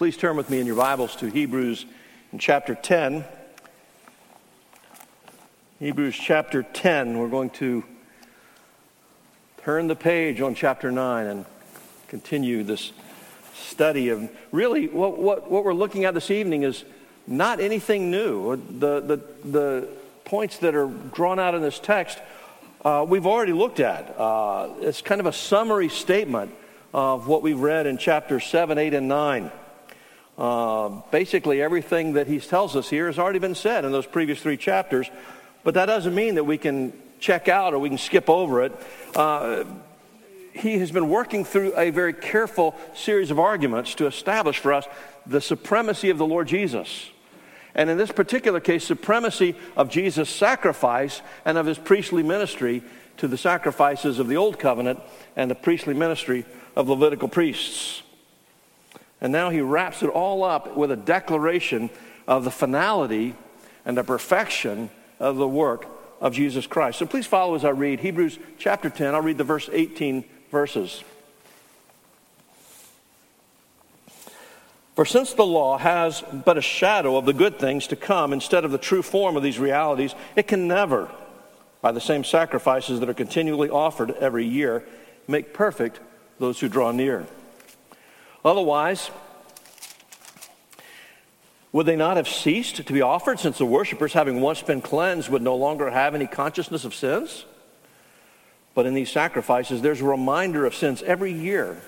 Please turn with me in your Bibles to Hebrews in chapter 10. Hebrews chapter 10. We're going to turn the page on chapter 9 and continue this study of really what, what, what we're looking at this evening is not anything new. The, the, the points that are drawn out in this text uh, we've already looked at. Uh, it's kind of a summary statement of what we've read in chapters 7, 8, and 9. Uh, basically, everything that he tells us here has already been said in those previous three chapters, but that doesn't mean that we can check out or we can skip over it. Uh, he has been working through a very careful series of arguments to establish for us the supremacy of the Lord Jesus. And in this particular case, supremacy of Jesus' sacrifice and of his priestly ministry to the sacrifices of the Old Covenant and the priestly ministry of Levitical priests. And now he wraps it all up with a declaration of the finality and the perfection of the work of Jesus Christ. So please follow as I read Hebrews chapter 10. I'll read the verse 18 verses. For since the law has but a shadow of the good things to come instead of the true form of these realities, it can never, by the same sacrifices that are continually offered every year, make perfect those who draw near. Otherwise, would they not have ceased to be offered since the worshippers, having once been cleansed, would no longer have any consciousness of sins? But in these sacrifices, there's a reminder of sins every year.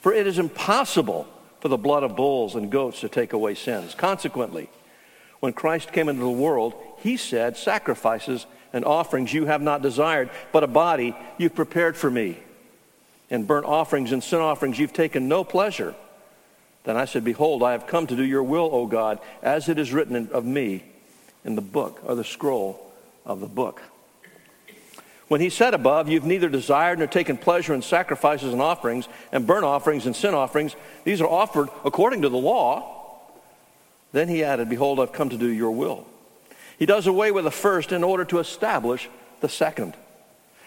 For it is impossible for the blood of bulls and goats to take away sins. Consequently, when Christ came into the world, he said, Sacrifices and offerings you have not desired, but a body you've prepared for me and burnt offerings and sin offerings you've taken no pleasure. Then I said, Behold, I have come to do your will, O God, as it is written of me in the book, or the scroll of the book. When he said above, You've neither desired nor taken pleasure in sacrifices and offerings, and burnt offerings and sin offerings, these are offered according to the law. Then he added, Behold, I've come to do your will. He does away with the first in order to establish the second.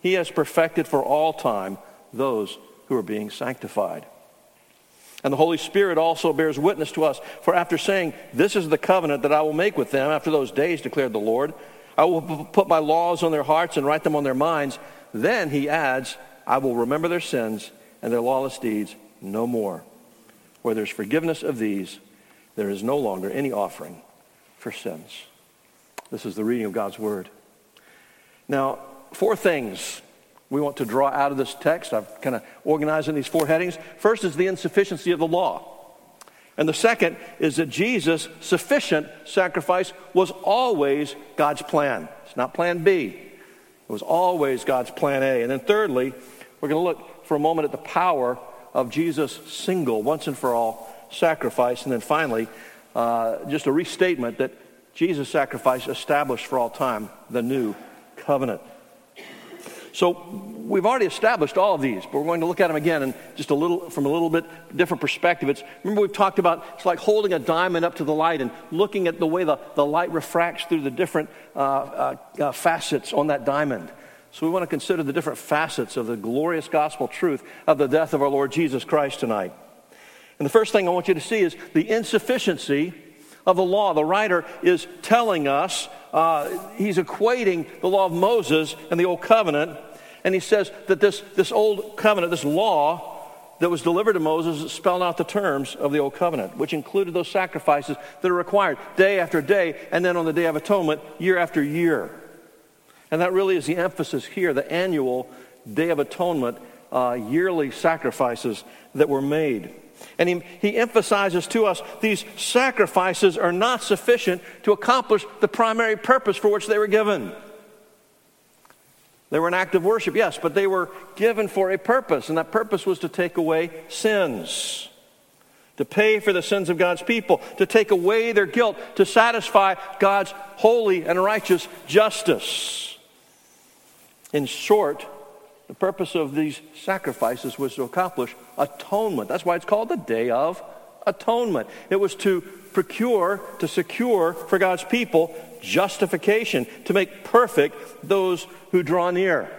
he has perfected for all time those who are being sanctified. And the Holy Spirit also bears witness to us. For after saying, This is the covenant that I will make with them after those days, declared the Lord, I will put my laws on their hearts and write them on their minds. Then he adds, I will remember their sins and their lawless deeds no more. Where there's forgiveness of these, there is no longer any offering for sins. This is the reading of God's word. Now, four things we want to draw out of this text. I've kind of organized in these four headings. First is the insufficiency of the law. And the second is that Jesus' sufficient sacrifice was always God's plan. It's not plan B. It was always God's plan A. And then thirdly, we're going to look for a moment at the power of Jesus' single, once and for all sacrifice. And then finally, uh, just a restatement that Jesus' sacrifice established for all time the new covenant. So we've already established all of these, but we're going to look at them again and just a little from a little bit different perspective. It's remember we've talked about it's like holding a diamond up to the light and looking at the way the, the light refracts through the different uh, uh, uh, facets on that diamond. So we want to consider the different facets of the glorious gospel truth of the death of our Lord Jesus Christ tonight. And the first thing I want you to see is the insufficiency of the law. The writer is telling us, uh, he's equating the law of Moses and the Old Covenant and he says that this, this old covenant, this law that was delivered to Moses, spelled out the terms of the old covenant, which included those sacrifices that are required day after day, and then on the Day of Atonement, year after year. And that really is the emphasis here the annual Day of Atonement, uh, yearly sacrifices that were made. And he, he emphasizes to us these sacrifices are not sufficient to accomplish the primary purpose for which they were given. They were an act of worship, yes, but they were given for a purpose, and that purpose was to take away sins. to pay for the sins of God's people, to take away their guilt, to satisfy God's holy and righteous justice. In short, the purpose of these sacrifices was to accomplish atonement. That's why it's called the Day of Atonement. It was to procure, to secure for God's people justification, to make perfect those who draw near.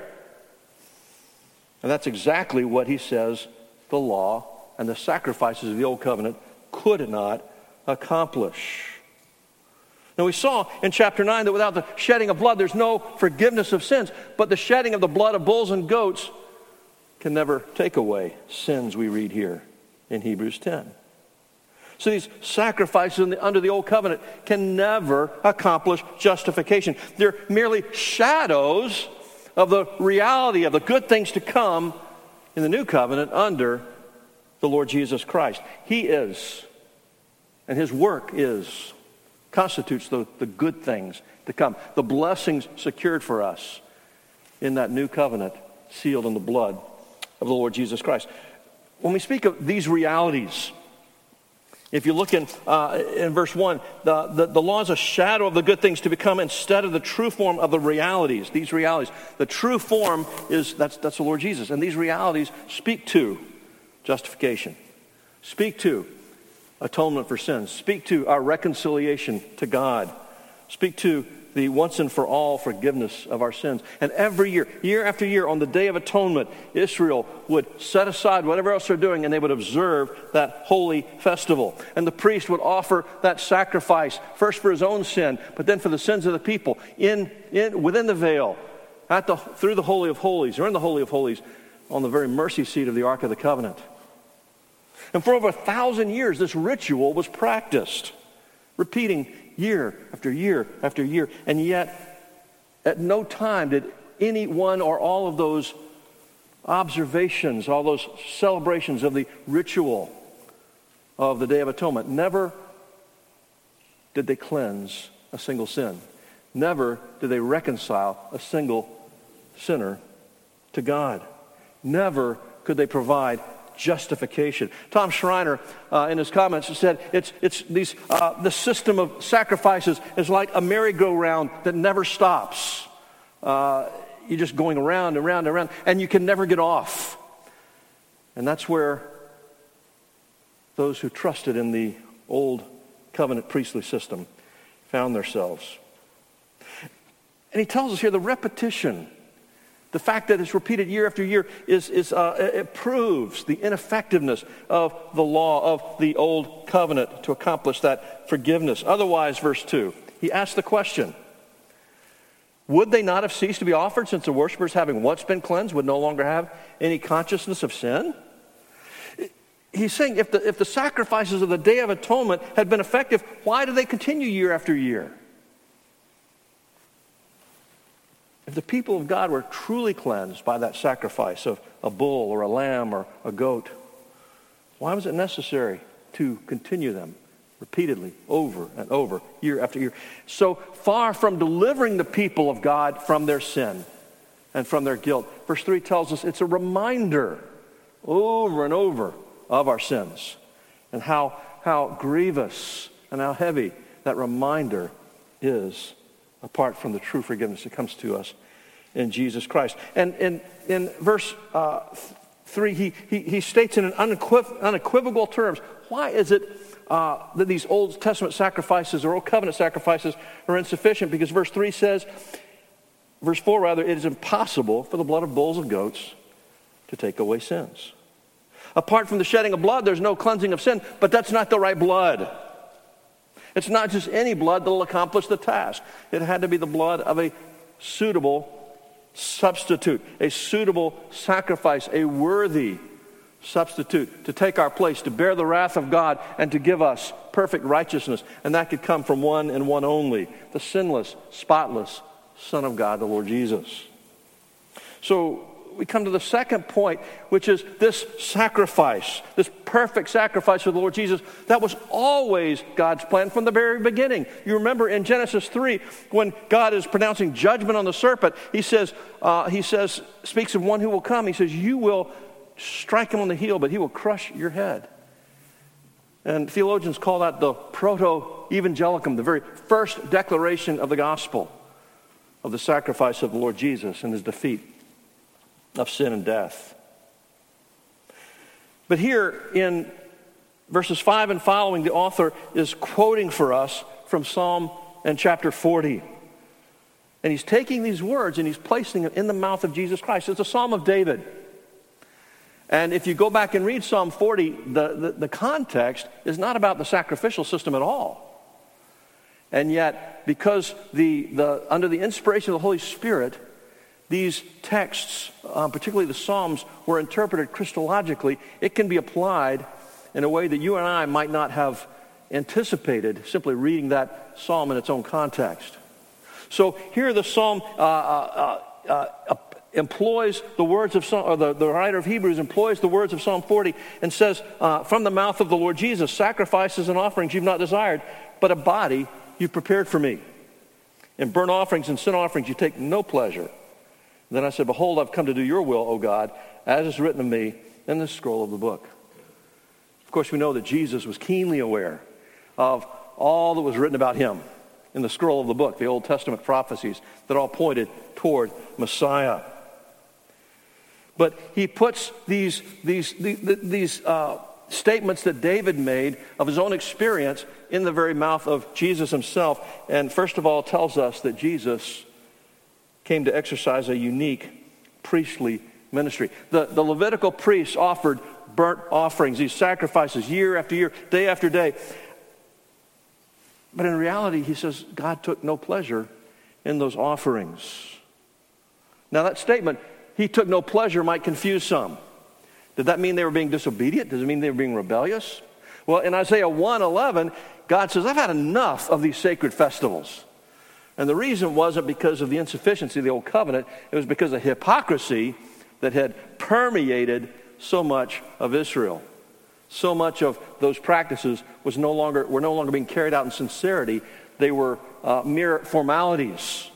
And that's exactly what he says the law and the sacrifices of the Old Covenant could not accomplish. Now, we saw in chapter 9 that without the shedding of blood, there's no forgiveness of sins. But the shedding of the blood of bulls and goats can never take away sins, we read here in Hebrews 10. So these sacrifices the, under the old covenant can never accomplish justification. They're merely shadows of the reality of the good things to come in the new covenant under the Lord Jesus Christ. He is, and his work is, constitutes the, the good things to come, the blessings secured for us in that new covenant sealed in the blood of the Lord Jesus Christ. When we speak of these realities, if you look in, uh, in verse 1, the, the, the law is a shadow of the good things to become instead of the true form of the realities, these realities. The true form is, that's, that's the Lord Jesus. And these realities speak to justification, speak to atonement for sins, speak to our reconciliation to God, speak to the once and for all forgiveness of our sins. And every year, year after year, on the Day of Atonement, Israel would set aside whatever else they're doing and they would observe that holy festival. And the priest would offer that sacrifice, first for his own sin, but then for the sins of the people, in, in, within the veil, at the, through the Holy of Holies, or in the Holy of Holies, on the very mercy seat of the Ark of the Covenant. And for over a thousand years, this ritual was practiced, repeating year after year after year. And yet, at no time did any one or all of those observations, all those celebrations of the ritual of the Day of Atonement, never did they cleanse a single sin. Never did they reconcile a single sinner to God. Never could they provide justification. Tom Schreiner, uh, in his comments, said it's, it's these, uh, the system of sacrifices is like a merry-go-round that never stops. Uh, you're just going around and around and around, and you can never get off. And that's where those who trusted in the old covenant priestly system found themselves. And he tells us here the repetition the fact that it's repeated year after year is, is uh, it proves the ineffectiveness of the law of the old covenant to accomplish that forgiveness. Otherwise, verse 2, he asks the question Would they not have ceased to be offered since the worshippers, having once been cleansed, would no longer have any consciousness of sin? He's saying if the, if the sacrifices of the Day of Atonement had been effective, why do they continue year after year? If the people of God were truly cleansed by that sacrifice of a bull or a lamb or a goat, why was it necessary to continue them repeatedly over and over, year after year? So far from delivering the people of God from their sin and from their guilt. Verse 3 tells us it's a reminder over and over of our sins and how, how grievous and how heavy that reminder is apart from the true forgiveness that comes to us in Jesus Christ. And in, in verse uh, 3, he, he, he, states in an unequiv- unequivocal terms why is it uh, that these Old Testament sacrifices or Old Covenant sacrifices are insufficient? Because verse 3 says, verse 4 rather, it is impossible for the blood of bulls and goats to take away sins. Apart from the shedding of blood, there's no cleansing of sin, but that's not the right blood. It's not just any blood that'll accomplish the task. It had to be the blood of a suitable substitute, a suitable sacrifice, a worthy substitute to take our place, to bear the wrath of God, and to give us perfect righteousness. And that could come from one and one only the sinless, spotless Son of God, the Lord Jesus. So we come to the second point, which is this sacrifice, this perfect sacrifice of the Lord Jesus. That was always God's plan from the very beginning. You remember in Genesis 3, when God is pronouncing judgment on the serpent, he says, uh, he says, speaks of one who will come. He says, You will strike him on the heel, but he will crush your head. And theologians call that the protoevangelium, the very first declaration of the gospel of the sacrifice of the Lord Jesus and his defeat of sin and death. But here in verses 5 and following, the author is quoting for us from Psalm and chapter 40. And he's taking these words and he's placing them in the mouth of Jesus Christ. It's a psalm of David. And if you go back and read Psalm 40, the, the, the, context is not about the sacrificial system at all. And yet, because the, the, under the inspiration of the Holy Spirit, these texts, uh, particularly the Psalms, were interpreted Christologically, it can be applied in a way that you and I might not have anticipated simply reading that psalm in its own context. So here the psalm uh, uh, uh, uh employs the words of Psalm, or the, the writer of Hebrews employs the words of Psalm 40 and says, uh, From the mouth of the Lord Jesus, sacrifices and offerings you've not desired, but a body you've prepared for me. In burnt offerings and sin offerings you take no pleasure. Then I said, Behold, I've come to do your will, O God, as is written of me in the scroll of the book. Of course, we know that Jesus was keenly aware of all that was written about him in the scroll of the book, the Old Testament prophecies that all pointed toward Messiah. But he puts these, these, these, uh, statements that David made of his own experience in the very mouth of Jesus himself. And first of all, tells us that Jesus came to exercise a unique priestly ministry. The, the Levitical priests offered burnt offerings, these sacrifices, year after year, day after day. But in reality, he says God took no pleasure in those offerings. Now, that statement, he took no pleasure, might confuse some. Did that mean they were being disobedient? Does it mean they were being rebellious? Well, in Isaiah 1:11, God says, I've had enough of these sacred festivals. And the reason wasn't because of the insufficiency of the old covenant, it was because of hypocrisy that had permeated so much of Israel. So much of those practices was no longer, were no longer being carried out in sincerity. They were uh, mere formalities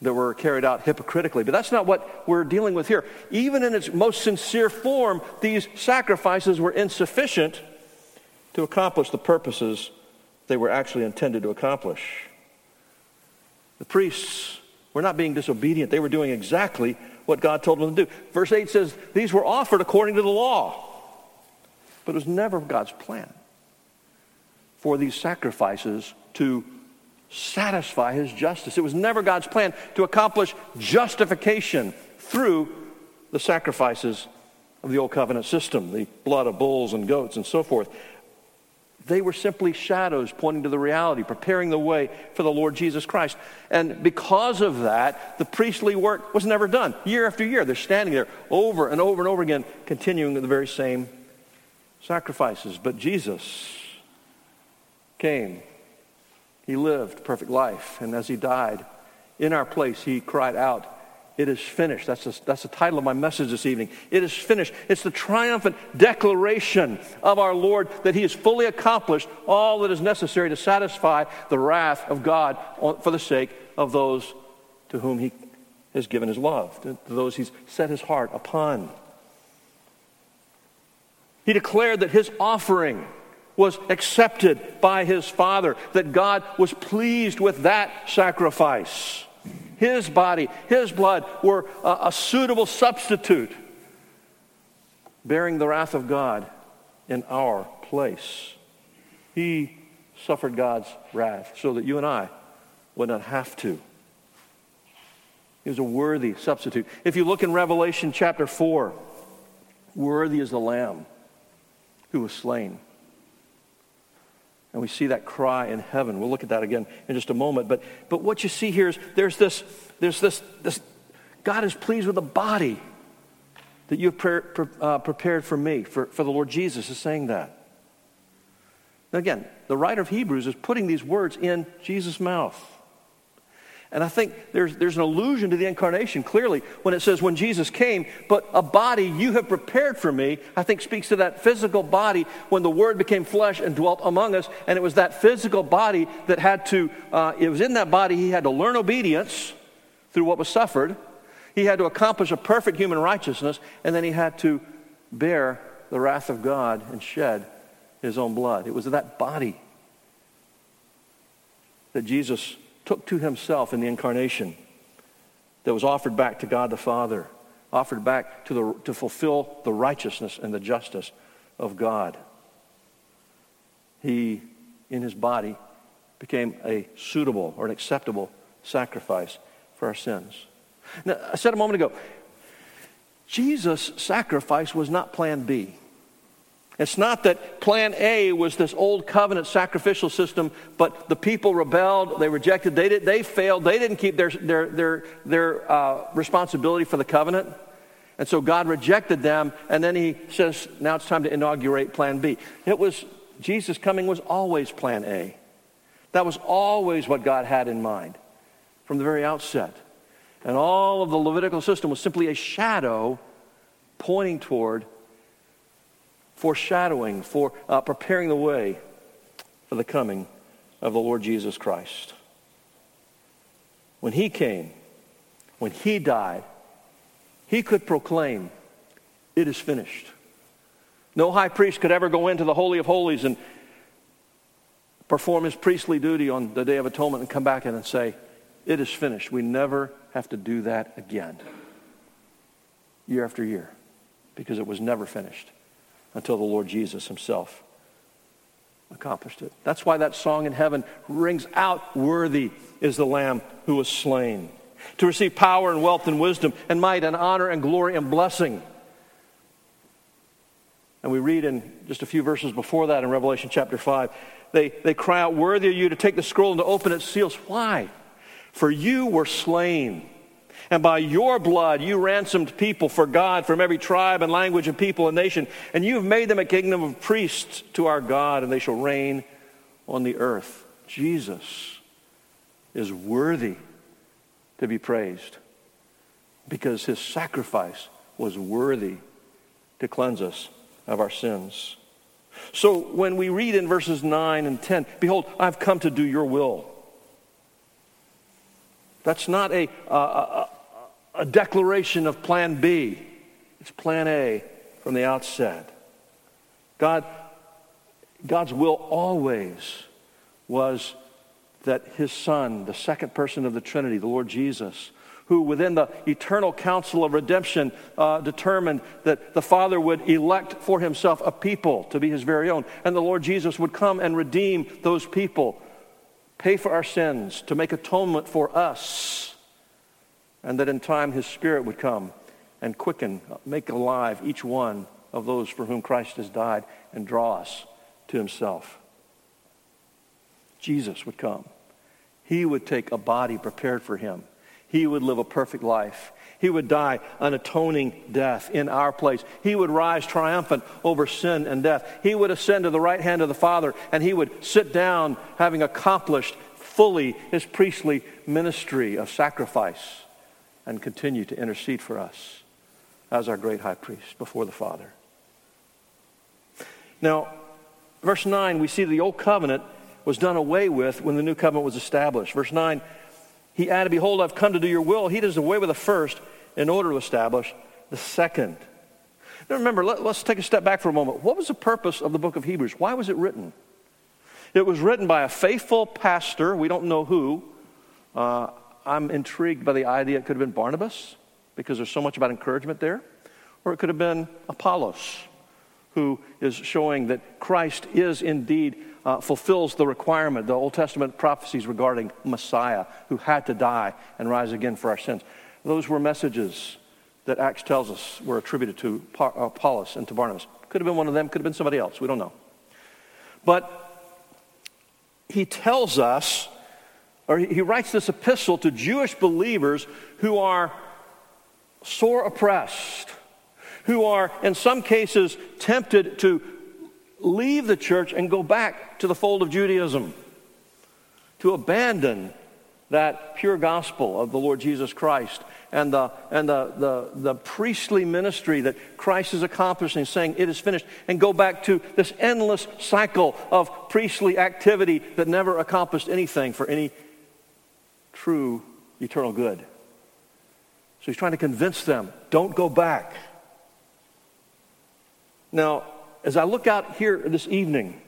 that were carried out hypocritically. But that's not what we're dealing with here. Even in its most sincere form, these sacrifices were insufficient to accomplish the purposes they were actually intended to accomplish. The priests were not being disobedient, they were doing exactly what God told them to do. Verse 8 says, These were offered according to the law. But it was never God's plan for these sacrifices to satisfy his justice. It was never God's plan to accomplish justification through the sacrifices of the old covenant system, the blood of bulls and goats and so forth. They were simply shadows pointing to the reality, preparing the way for the Lord Jesus Christ. And because of that, the priestly work was never done. Year after year, they're standing there over and over and over again, continuing the very same sacrifices. But Jesus came. He lived perfect life. And as he died in our place, he cried out, it is finished. That's, the, that's the title of my message this evening. It is finished. It's the triumphant declaration of our Lord that He has fully accomplished all that is necessary to satisfy the wrath of God for the sake of those to whom He has given His love, to those He's set His heart upon. He declared that His offering was accepted by His Father, that God was pleased with that sacrifice his body, his blood were a, a suitable substitute, bearing the wrath of God in our place. He suffered God's wrath so that you and I would not have to. He was a worthy substitute. If you look in Revelation chapter 4, worthy is the Lamb who was slain. And we see that cry in heaven. We'll look at that again in just a moment. But, but what you see here is there's this, there's this, this God is pleased with the body that you have pre- pre- uh, prepared for me, for, for the Lord Jesus is saying that. Now again, the writer of Hebrews is putting these words in Jesus' mouth. And I think there's, there's an allusion to the incarnation clearly when it says, when Jesus came, but a body you have prepared for me, I think speaks to that physical body when the Word became flesh and dwelt among us. And it was that physical body that had to, uh, it was in that body he had to learn obedience through what was suffered. He had to accomplish a perfect human righteousness, and then he had to bear the wrath of God and shed his own blood. It was that body that Jesus took to himself in the incarnation that was offered back to God the Father, offered back to, the, to fulfill the righteousness and the justice of God. He, in his body, became a suitable or an acceptable sacrifice for our sins. Now, I said a moment ago, Jesus' sacrifice was not plan B. It's not that plan A was this old covenant sacrificial system, but the people rebelled, they rejected, they, did, they failed, they didn't keep their, their, their, their uh, responsibility for the covenant. And so God rejected them, and then he says, now it's time to inaugurate plan B. It was, Jesus coming was always plan A. That was always what God had in mind from the very outset. And all of the Levitical system was simply a shadow pointing toward, foreshadowing, for uh, preparing the way for the coming of the Lord Jesus Christ. When he came, when he died, he could proclaim, It is finished. No high priest could ever go into the Holy of Holies and perform his priestly duty on the Day of Atonement and come back in and say, It is finished. We never have to do that again. Year after year. Because it was never finished until the Lord Jesus himself accomplished it. That's why that song in heaven rings out Worthy is the Lamb who was slain. To receive power and wealth and wisdom and might and honor and glory and blessing. And we read in just a few verses before that in Revelation chapter 5, they, they cry out, Worthy are you to take the scroll and to open its seals. Why? For you were slain. And by your blood, you ransomed people for God from every tribe and language and people and nation. And you have made them a kingdom of priests to our God, and they shall reign on the earth. Jesus is worthy to be praised because his sacrifice was worthy to cleanse us of our sins. So when we read in verses 9 and 10, Behold, I've come to do your will. That's not a, a, a declaration of plan B. It's plan A from the outset. God, God's will always was that his son, the second person of the Trinity, the Lord Jesus, who within the eternal counsel of redemption uh, determined that the Father would elect for himself a people to be his very own, and the Lord Jesus would come and redeem those people pay for our sins, to make atonement for us, and that in time his Spirit would come and quicken, make alive each one of those for whom Christ has died and draw us to himself. Jesus would come. He would take a body prepared for him. He would live a perfect life. He would die an atoning death in our place. He would rise triumphant over sin and death. He would ascend to the right hand of the Father, and he would sit down having accomplished fully his priestly ministry of sacrifice and continue to intercede for us as our great high priest before the Father. Now, verse 9, we see the old covenant was done away with when the new covenant was established. Verse 9, he added, Behold, I've come to do your will. He does away with the first in order to establish the second. Now remember, let, us take a step back for a moment. What was the purpose of the book of Hebrews? Why was it written? It was written by a faithful pastor. We don't know who. Uh, I'm intrigued by the idea it could have been Barnabas because there's so much about encouragement there. Or it could have been Apollos, who is showing that Christ is indeed uh, fulfills the requirement, the Old Testament prophecies regarding Messiah who had to die and rise again for our sins. Those were messages that Acts tells us were attributed to Apollos and to Barnabas. Could have been one of them, could have been somebody else. We don't know. But he tells us, or he writes this epistle to Jewish believers who are sore oppressed, who are, in some cases, tempted to leave the church and go back to the fold of Judaism, to abandon that pure gospel of the Lord Jesus Christ and the, and the, the, the priestly ministry that Christ is accomplishing, saying it is finished, and go back to this endless cycle of priestly activity that never accomplished anything for any true eternal good. So he's trying to convince them don't go back. Now, as I look out here this evening,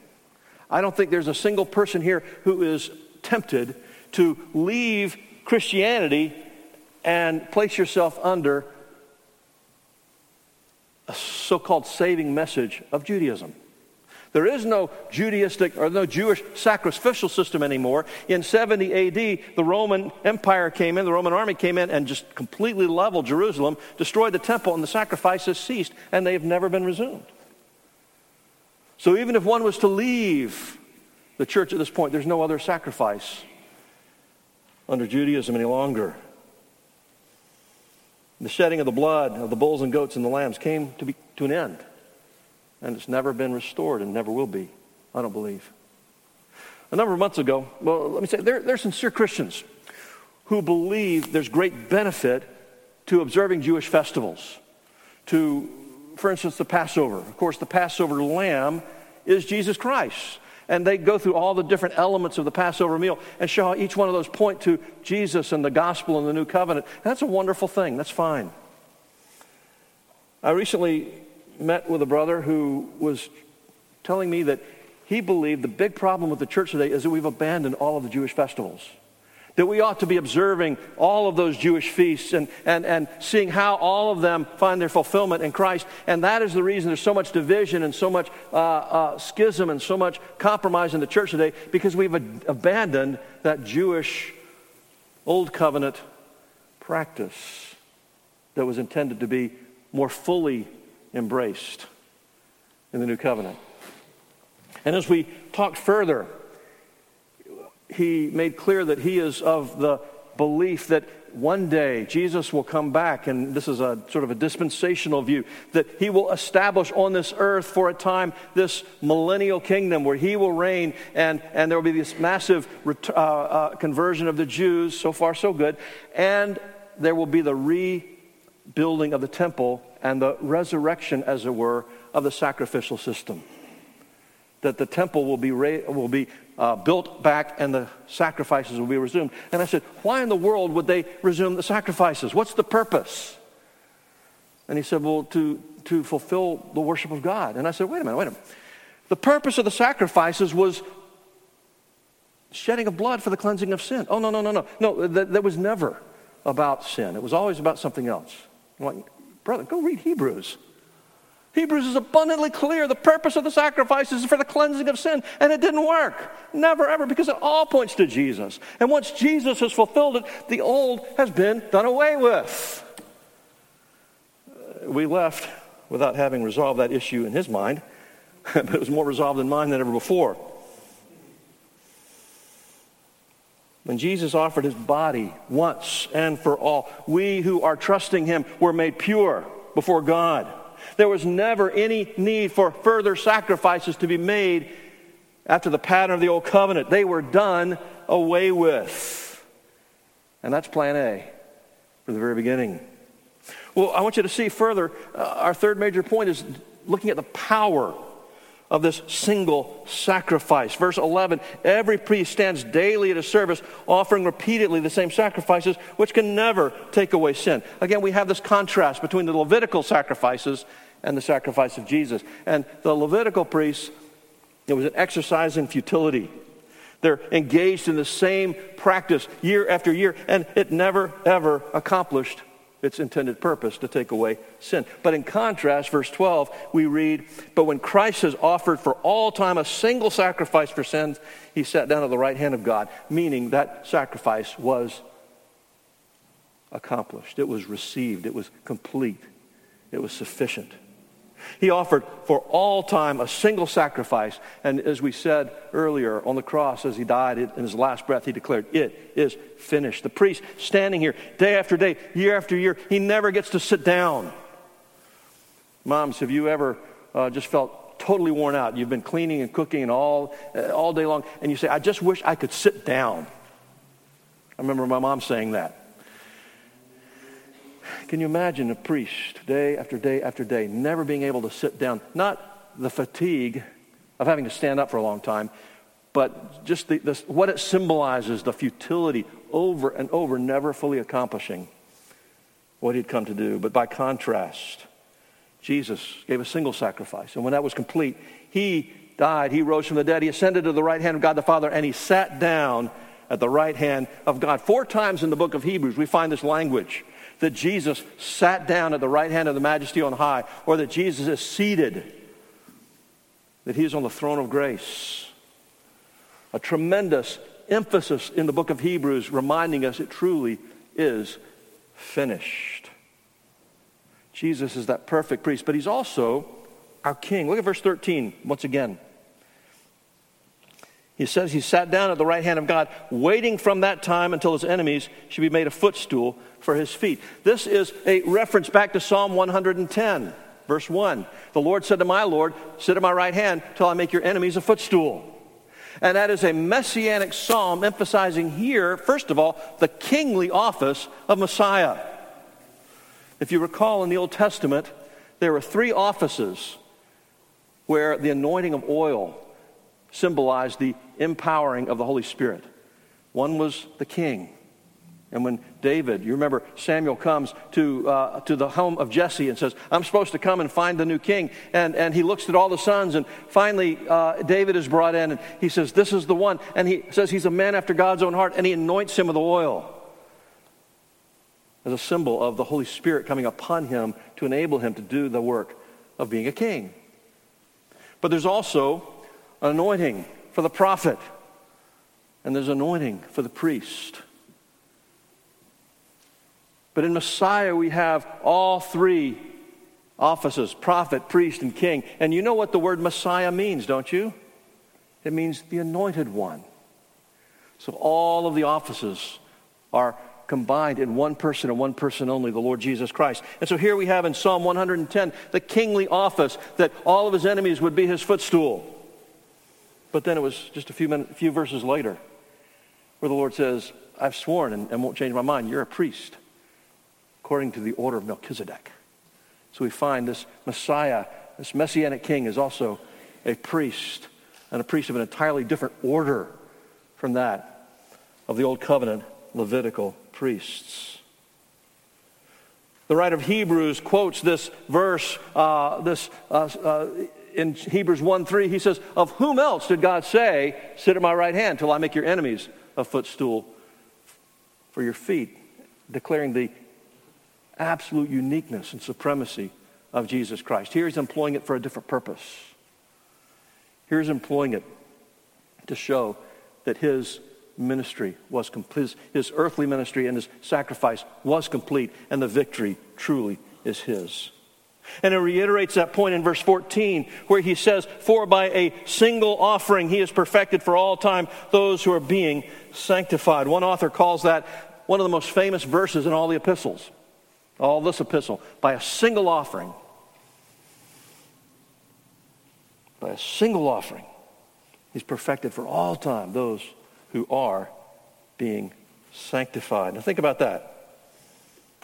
I don't think there's a single person here who is tempted to leave Christianity and place yourself under a so called saving message of Judaism. There is no Judaistic or no Jewish sacrificial system anymore. In 70 AD, the Roman Empire came in, the Roman army came in and just completely leveled Jerusalem, destroyed the temple, and the sacrifices ceased, and they have never been resumed. So even if one was to leave the church at this point, there's no other sacrifice under Judaism any longer. The shedding of the blood of the bulls and goats and the lambs came to, be, to an end. And it's never been restored and never will be, I don't believe. A number of months ago, well, let me say, there, there are sincere Christians who believe there's great benefit to observing Jewish festivals. To, for instance, the Passover. Of course, the Passover lamb is Jesus Christ. And they go through all the different elements of the Passover meal and show how each one of those point to Jesus and the gospel and the new covenant. And that's a wonderful thing. That's fine. I recently met with a brother who was telling me that he believed the big problem with the church today is that we've abandoned all of the Jewish festivals. That we ought to be observing all of those Jewish feasts and, and, and seeing how all of them find their fulfillment in Christ. And that is the reason there's so much division and so much uh, uh, schism and so much compromise in the church today because we've ad- abandoned that Jewish Old Covenant practice that was intended to be more fully embraced in the new covenant. And as we talked further, he made clear that he is of the belief that one day Jesus will come back, and this is a sort of a dispensational view, that he will establish on this earth for a time this millennial kingdom where he will reign, and, and there will be this massive ret- uh, uh, conversion of the Jews. So far, so good. And there will be the rebuilding of the temple and the resurrection, as it were, of the sacrificial system. That the temple will be, ra- will be uh, built back and the sacrifices will be resumed. And I said, Why in the world would they resume the sacrifices? What's the purpose? And he said, Well, to, to fulfill the worship of God. And I said, Wait a minute, wait a minute. The purpose of the sacrifices was shedding of blood for the cleansing of sin. Oh, no, no, no, no. No, that, that was never about sin, it was always about something else. Brother, go read Hebrews. Hebrews is abundantly clear. The purpose of the sacrifices is for the cleansing of sin, and it didn't work. Never, ever, because it all points to Jesus. And once Jesus has fulfilled it, the old has been done away with. Uh, we left without having resolved that issue in his mind, but it was more resolved in mine than ever before. When Jesus offered his body once and for all, we who are trusting him were made pure before God. There was never any need for further sacrifices to be made after the pattern of the old covenant. They were done away with. And that's plan A from the very beginning. Well, I want you to see further, uh, our third major point is looking at the power of this single sacrifice. Verse 11 Every priest stands daily at a service, offering repeatedly the same sacrifices, which can never take away sin. Again, we have this contrast between the Levitical sacrifices and the sacrifice of Jesus. And the Levitical priests, it was an exercise in futility. They're engaged in the same practice year after year, and it never, ever accomplished its intended purpose to take away sin. But in contrast, verse 12, we read, But when Christ has offered for all time a single sacrifice for sins, he sat down at the right hand of God, meaning that sacrifice was accomplished. It was received. It was complete. It was sufficient. He offered for all time a single sacrifice. And as we said earlier on the cross, as he died in his last breath, he declared, It is finished. The priest standing here day after day, year after year, he never gets to sit down. Moms, have you ever uh, just felt totally worn out? You've been cleaning and cooking and all, uh, all day long, and you say, I just wish I could sit down. I remember my mom saying that. Can you imagine a priest day after day after day never being able to sit down? Not the fatigue of having to stand up for a long time, but just the, the, what it symbolizes the futility over and over, never fully accomplishing what he'd come to do. But by contrast, Jesus gave a single sacrifice. And when that was complete, he died, he rose from the dead, he ascended to the right hand of God the Father, and he sat down at the right hand of God. Four times in the book of Hebrews, we find this language that Jesus sat down at the right hand of the majesty on high, or that Jesus is seated, that he is on the throne of grace. A tremendous emphasis in the book of Hebrews reminding us it truly is finished. Jesus is that perfect priest, but he's also our king. Look at verse 13 once again. He says he sat down at the right hand of God, waiting from that time until his enemies should be made a footstool for his feet. This is a reference back to Psalm 110, verse 1. The Lord said to my Lord, Sit at my right hand till I make your enemies a footstool. And that is a messianic psalm emphasizing here, first of all, the kingly office of Messiah. If you recall in the Old Testament, there were three offices where the anointing of oil symbolized the empowering of the Holy Spirit. One was the king. And when David, you remember Samuel comes to, uh, to the home of Jesse and says, I'm supposed to come and find the new king. And, and he looks at all the sons, and finally uh, David is brought in, and he says, This is the one. And he says he's a man after God's own heart, and he anoints him with oil as a symbol of the Holy Spirit coming upon him to enable him to do the work of being a king. But there's also anointing for the prophet, and there's anointing for the priest. But in Messiah, we have all three offices prophet, priest, and king. And you know what the word Messiah means, don't you? It means the anointed one. So all of the offices are combined in one person and one person only, the Lord Jesus Christ. And so here we have in Psalm 110 the kingly office that all of his enemies would be his footstool. But then it was just a few, minutes, a few verses later where the Lord says, I've sworn and, and won't change my mind. You're a priest according to the order of Melchizedek. So we find this Messiah, this Messianic king, is also a priest, and a priest of an entirely different order from that of the Old Covenant Levitical priests. The writer of Hebrews quotes this verse, uh, this uh, uh, in Hebrews 1 3, he says, Of whom else did God say, Sit at my right hand till I make your enemies a footstool for your feet? Declaring the absolute uniqueness and supremacy of Jesus Christ. Here he's employing it for a different purpose. Here he's employing it to show that his ministry was complete, his, his earthly ministry and his sacrifice was complete, and the victory truly is his. And it reiterates that point in verse 14 where he says, For by a single offering he has perfected for all time those who are being sanctified. One author calls that one of the most famous verses in all the epistles, all this epistle. By a single offering, by a single offering, he's perfected for all time those who are being sanctified. Now think about that.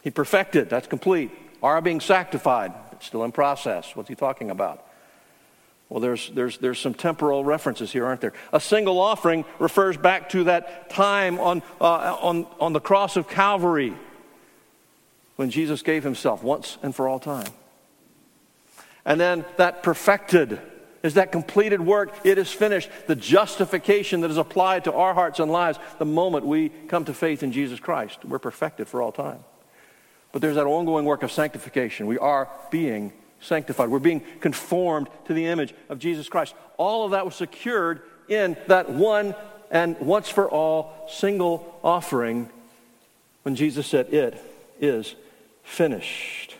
He perfected, that's complete. Are being sanctified, still in process. What's he talking about? Well, there's, there's, there's some temporal references here, aren't there? A single offering refers back to that time on, uh, on, on the cross of Calvary when Jesus gave himself once and for all time. And then that perfected is that completed work. It is finished. The justification that is applied to our hearts and lives the moment we come to faith in Jesus Christ. We're perfected for all time. But there's that ongoing work of sanctification. We are being sanctified. We're being conformed to the image of Jesus Christ. All of that was secured in that one and once for all single offering when Jesus said, It is finished.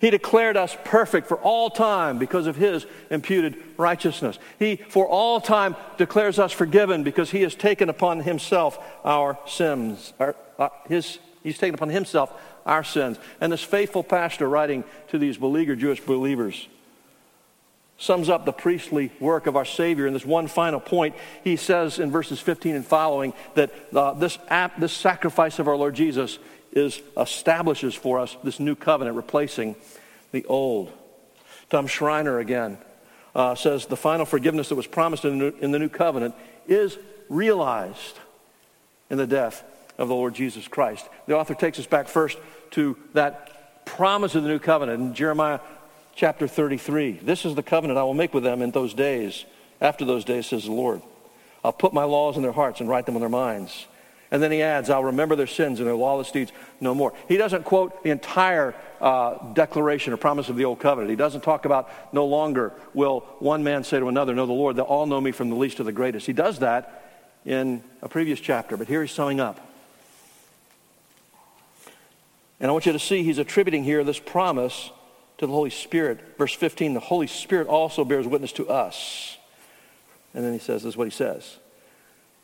He declared us perfect for all time because of his imputed righteousness. He, for all time, declares us forgiven because he has taken upon himself our sins. Our, uh, his, he's taken upon himself our sins. And this faithful pastor, writing to these beleaguered Jewish believers, sums up the priestly work of our Savior in this one final point. He says in verses 15 and following that uh, this, app, this sacrifice of our Lord Jesus is, establishes for us this new covenant, replacing the old. Tom Schreiner again uh, says the final forgiveness that was promised in the, new, in the new covenant is realized in the death of the Lord Jesus Christ. The author takes us back first to that promise of the new covenant in Jeremiah chapter 33. This is the covenant I will make with them in those days. After those days, says the Lord. I'll put my laws in their hearts and write them on their minds. And then he adds, I'll remember their sins and their lawless deeds no more. He doesn't quote the entire uh, declaration or promise of the old covenant. He doesn't talk about no longer will one man say to another, Know the Lord, they'll all know me from the least to the greatest. He does that in a previous chapter, but here he's summing up. And I want you to see he's attributing here this promise to the Holy Spirit. Verse 15 the Holy Spirit also bears witness to us. And then he says, This is what he says.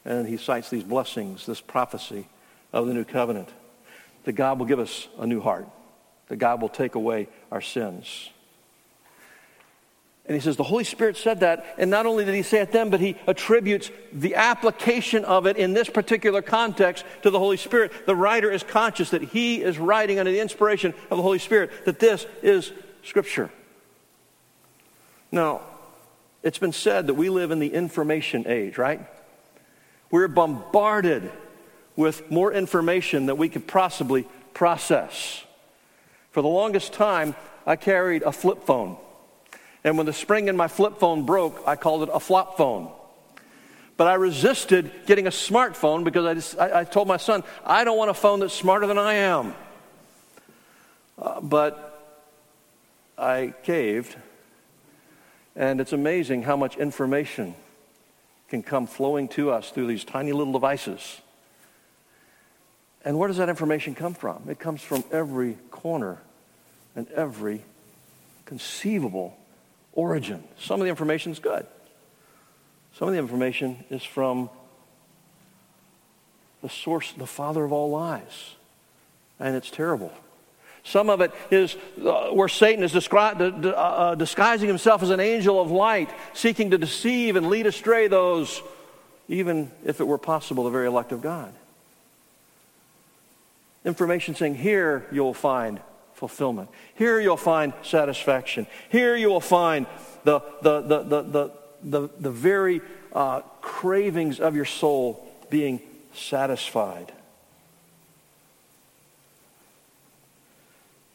And he cites these blessings, this prophecy of the new covenant that God will give us a new heart, that God will take away our sins. And he says the Holy Spirit said that, and not only did he say it then, but he attributes the application of it in this particular context to the Holy Spirit. The writer is conscious that he is writing under the inspiration of the Holy Spirit, that this is Scripture. Now, it's been said that we live in the information age, right? We're bombarded with more information than we could possibly process. For the longest time, I carried a flip phone. And when the spring in my flip phone broke, I called it a flop phone. But I resisted getting a smartphone because I, just, I, I told my son, I don't want a phone that's smarter than I am. Uh, but I caved, and it's amazing how much information can come flowing to us through these tiny little devices. And where does that information come from? It comes from every corner and every conceivable origin. Some of the information is good. Some of the information is from the source, the father of all lies. And it's terrible. Some of it is uh, where Satan is descri- uh, uh, disguising himself as an angel of light, seeking to deceive and lead astray those, even if it were possible, the very elect of God. Information saying, here you'll find fulfillment. Here you'll find satisfaction. Here you will find the, the, the, the, the, the, the very uh, cravings of your soul being satisfied.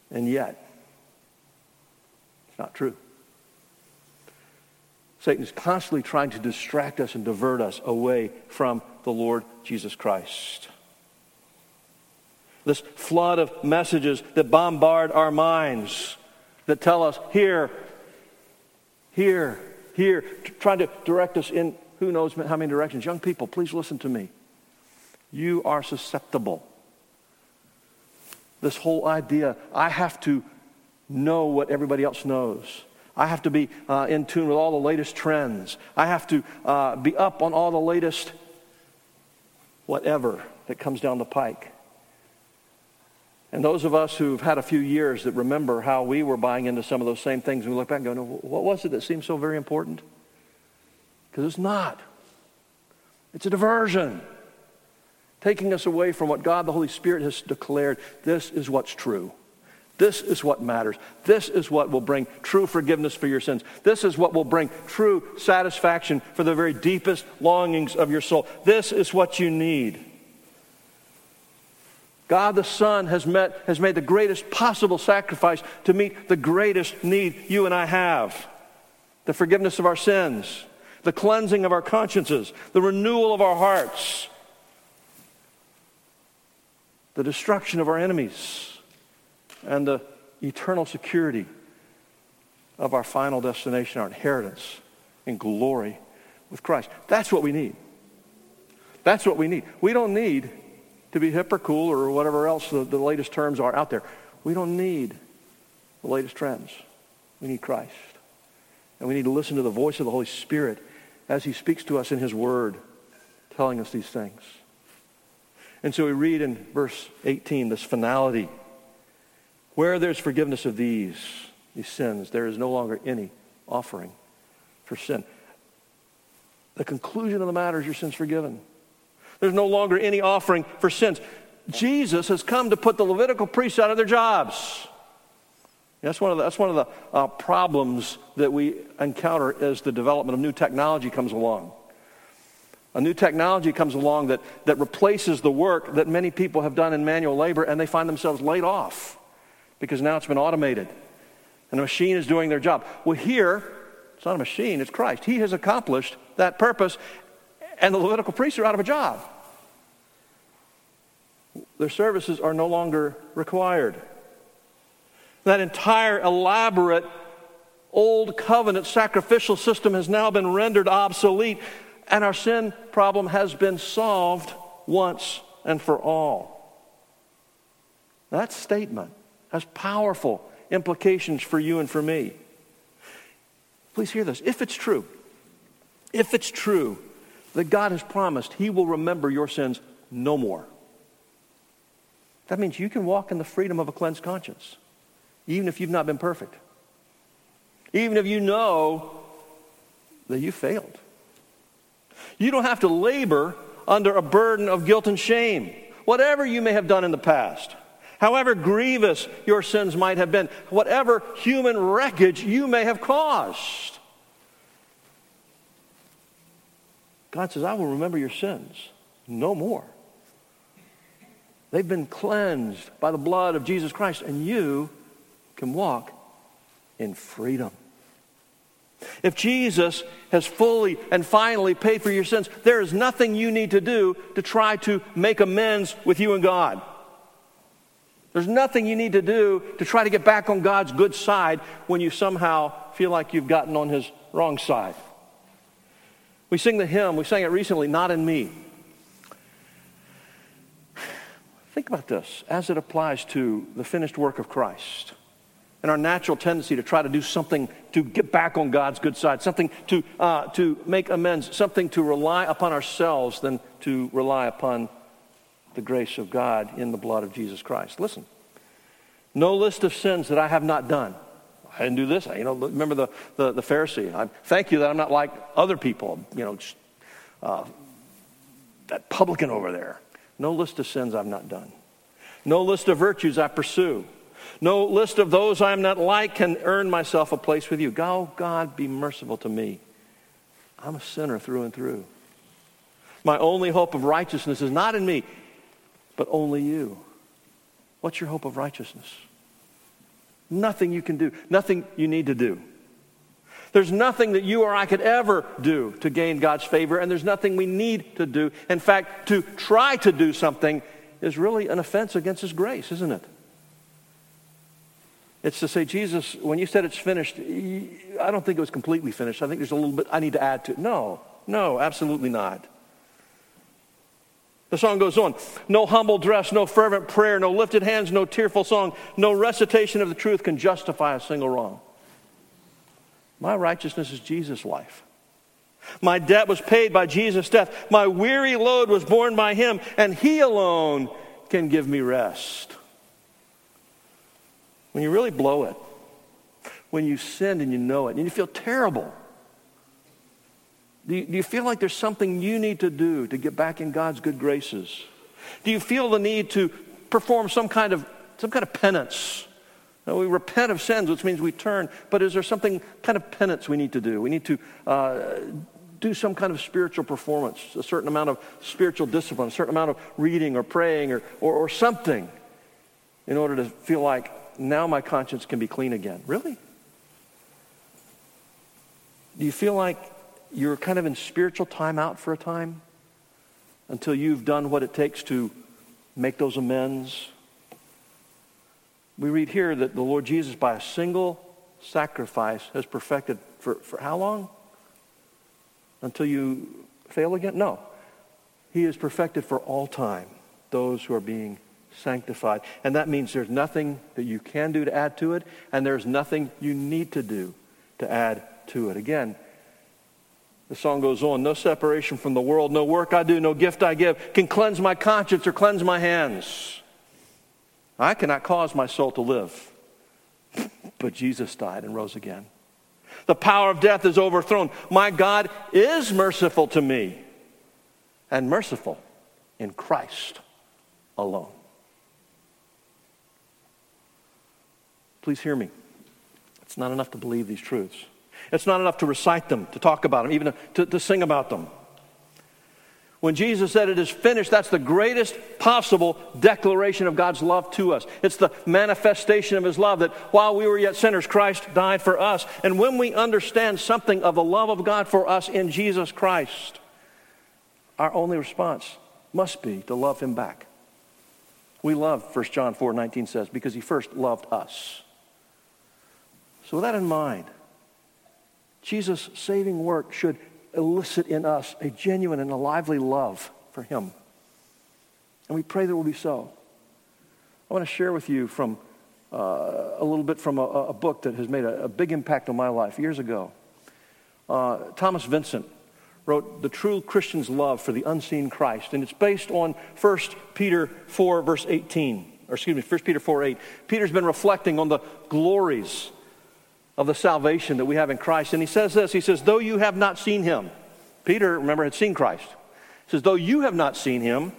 And yet, it's not true. Satan is constantly trying to distract us and divert us away from the Lord Jesus Christ this flood of messages that bombard our minds, that tell us here, here, here, trying to direct us in who knows how many directions. Young people, please listen to me. You are susceptible. This whole idea, I have to know what everybody else knows. I have to be uh, in tune with all the latest trends. I have to uh, be up on all the latest whatever that comes down the pike. And those of us who've had a few years that remember how we were buying into some of those same things, we look back and go, no, what was it that seemed so very important? Because it's not. It's a diversion, taking us away from what God the Holy Spirit has declared. This is what's true. This is what matters. This is what will bring true forgiveness for your sins. This is what will bring true satisfaction for the very deepest longings of your soul. This is what you need. God the Son has, met, has made the greatest possible sacrifice to meet the greatest need you and I have the forgiveness of our sins, the cleansing of our consciences, the renewal of our hearts, the destruction of our enemies, and the eternal security of our final destination, our inheritance in glory with Christ. That's what we need. That's what we need. We don't need to be hip or cool or whatever else the, the latest terms are out there. We don't need the latest trends. We need Christ. And we need to listen to the voice of the Holy Spirit as he speaks to us in his word, telling us these things. And so we read in verse 18 this finality. Where there's forgiveness of these, these sins, there is no longer any offering for sin. The conclusion of the matter is your sin's forgiven. There's no longer any offering for sins. Jesus has come to put the Levitical priests out of their jobs. That's one of the, that's one of the uh, problems that we encounter as the development of new technology comes along. A new technology comes along that, that replaces the work that many people have done in manual labor, and they find themselves laid off because now it's been automated. and the machine is doing their job. Well, here, it's not a machine, it's Christ. He has accomplished that purpose, and the Levitical priests are out of a job. Their services are no longer required. That entire elaborate old covenant sacrificial system has now been rendered obsolete, and our sin problem has been solved once and for all. That statement has powerful implications for you and for me. Please hear this. If it's true, if it's true that God has promised He will remember your sins no more, that means you can walk in the freedom of a cleansed conscience, even if you've not been perfect, even if you know that you failed. You don't have to labor under a burden of guilt and shame, whatever you may have done in the past. However grievous your sins might have been, whatever human wreckage you may have caused. God says, I will remember your sins no more. They've been cleansed by the blood of Jesus Christ, and you can walk in freedom. If Jesus has fully and finally paid for your sins, there is nothing you need to do to try to make amends with you and God. There's nothing you need to do to try to get back on God's good side when you somehow feel like you've gotten on his wrong side. We sing the hymn, we sang it recently, Not in Me. Think about this as it applies to the finished work of Christ and our natural tendency to try to do something to get back on God's good side, something to, uh, to make amends, something to rely upon ourselves than to rely upon the grace of God in the blood of Jesus Christ. Listen, no list of sins that I have not done. I didn't do this. You know, remember the, the, the Pharisee. I thank you that I'm not like other people, you know, uh, that publican over there. No list of sins I've not done. No list of virtues I pursue. No list of those I'm not like can earn myself a place with you. Go, God, be merciful to me. I'm a sinner through and through. My only hope of righteousness is not in me, but only you. What's your hope of righteousness? Nothing you can do, nothing you need to do. There's nothing that you or I could ever do to gain God's favor, and there's nothing we need to do. In fact, to try to do something is really an offense against His grace, isn't it? It's to say, Jesus, when you said it's finished, I don't think it was completely finished. I think there's a little bit I need to add to it. No, no, absolutely not. The song goes on No humble dress, no fervent prayer, no lifted hands, no tearful song, no recitation of the truth can justify a single wrong. My righteousness is Jesus' life. My debt was paid by Jesus' death. My weary load was borne by him, and he alone can give me rest. When you really blow it, when you sin and you know it, and you feel terrible, do you, do you feel like there's something you need to do to get back in God's good graces? Do you feel the need to perform some kind of, some kind of penance? Now, we repent of sins, which means we turn, but is there something kind of penance we need to do? We need to uh, do some kind of spiritual performance, a certain amount of spiritual discipline, a certain amount of reading or praying or, or, or something in order to feel like now my conscience can be clean again. Really? Do you feel like you're kind of in spiritual timeout for a time until you've done what it takes to make those amends? We read here that the Lord Jesus, by a single sacrifice, has perfected for, for how long? Until you fail again? No. He is perfected for all time, those who are being sanctified. And that means there's nothing that you can do to add to it, and there's nothing you need to do to add to it. Again, the song goes on No separation from the world, no work I do, no gift I give can cleanse my conscience or cleanse my hands. I cannot cause my soul to live. But Jesus died and rose again. The power of death is overthrown. My God is merciful to me and merciful in Christ alone. Please hear me. It's not enough to believe these truths. It's not enough to recite them, to talk about them, even to, to sing about them. When Jesus said it is finished, that's the greatest possible declaration of God's love to us. It's the manifestation of His love that while we were yet sinners, Christ died for us. And when we understand something of the love of God for us in Jesus Christ, our only response must be to love Him back. We love, 1 John 4 19 says, because He first loved us. So, with that in mind, Jesus' saving work should elicit in us a genuine and a lively love for Him. And we pray that will be so. I want to share with you from uh, a little bit from a, a, book that has made a, a, big impact on my life years ago. Uh, Thomas Vincent wrote The True Christian's Love for the Unseen Christ, and it's based on 1 Peter 4, verse 18, or excuse me, 1 Peter 4, 8. Peter's been reflecting on the glories of the salvation that we have in Christ. And he says this He says, Though you have not seen him, Peter, remember, had seen Christ. He says, Though you have not seen him,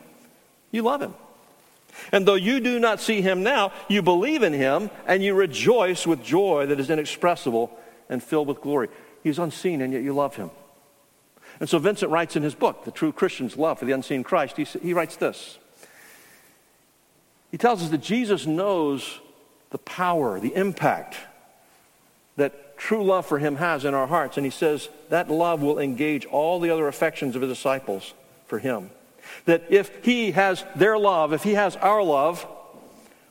you love him. And though you do not see him now, you believe in him and you rejoice with joy that is inexpressible and filled with glory. He's unseen and yet you love him. And so Vincent writes in his book, The True Christian's Love for the Unseen Christ, he, he writes this. He tells us that Jesus knows the power, the impact that true love for him has in our hearts. And he says that love will engage all the other affections of his disciples for him. That if he has their love, if he has our love,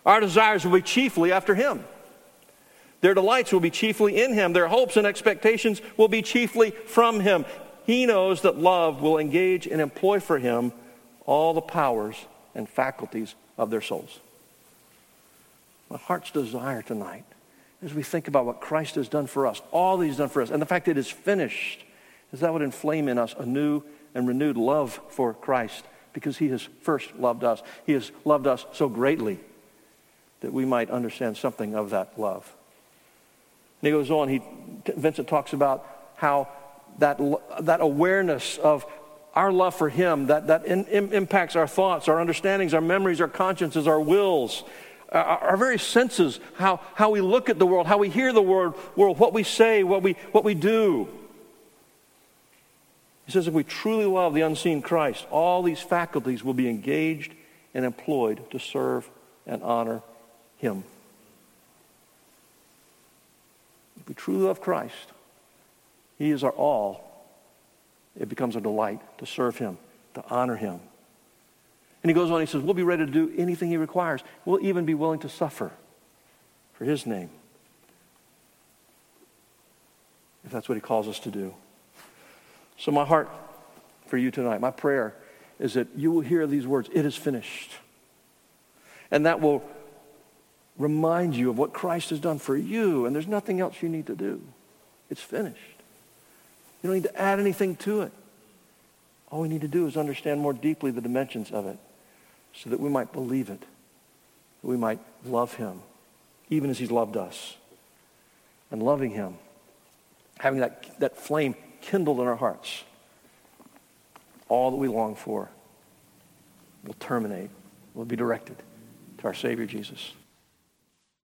our desires will be chiefly after him. Their delights will be chiefly in him. Their hopes and expectations will be chiefly from him. He knows that love will engage and employ for him all the powers and faculties of their souls. My heart's desire tonight as we think about what Christ has done for us, all that He's done for us, and the fact that it is finished, is that would inflame in us a new and renewed love for Christ because He has first loved us. He has loved us so greatly that we might understand something of that love. And he goes on, he, Vincent talks about how that, that awareness of our love for Him, that, that in, in, impacts our thoughts, our understandings, our memories, our consciences, our wills, Uh, our very senses, how, how we look at the world, how we hear the word, world, what we say, what we, what we do. He says if we truly love the unseen Christ, all these faculties will be engaged and employed to serve and honor Him. If we truly love Christ, He is our all. It becomes a delight to serve Him, to honor Him. And he goes on, he says, We'll be ready to do anything he requires. We'll even be willing to suffer for his name. If that's what he calls us to do. So, my heart for you tonight, my prayer is that you will hear these words, It is finished. And that will remind you of what Christ has done for you, and there's nothing else you need to do. It's finished. You don't need to add anything to it. All we need to do is understand more deeply the dimensions of it so that we might believe it, that we might love him, even as he's loved us. And loving him, having that, that flame kindled in our hearts, all that we long for will terminate, will be directed to our Savior Jesus.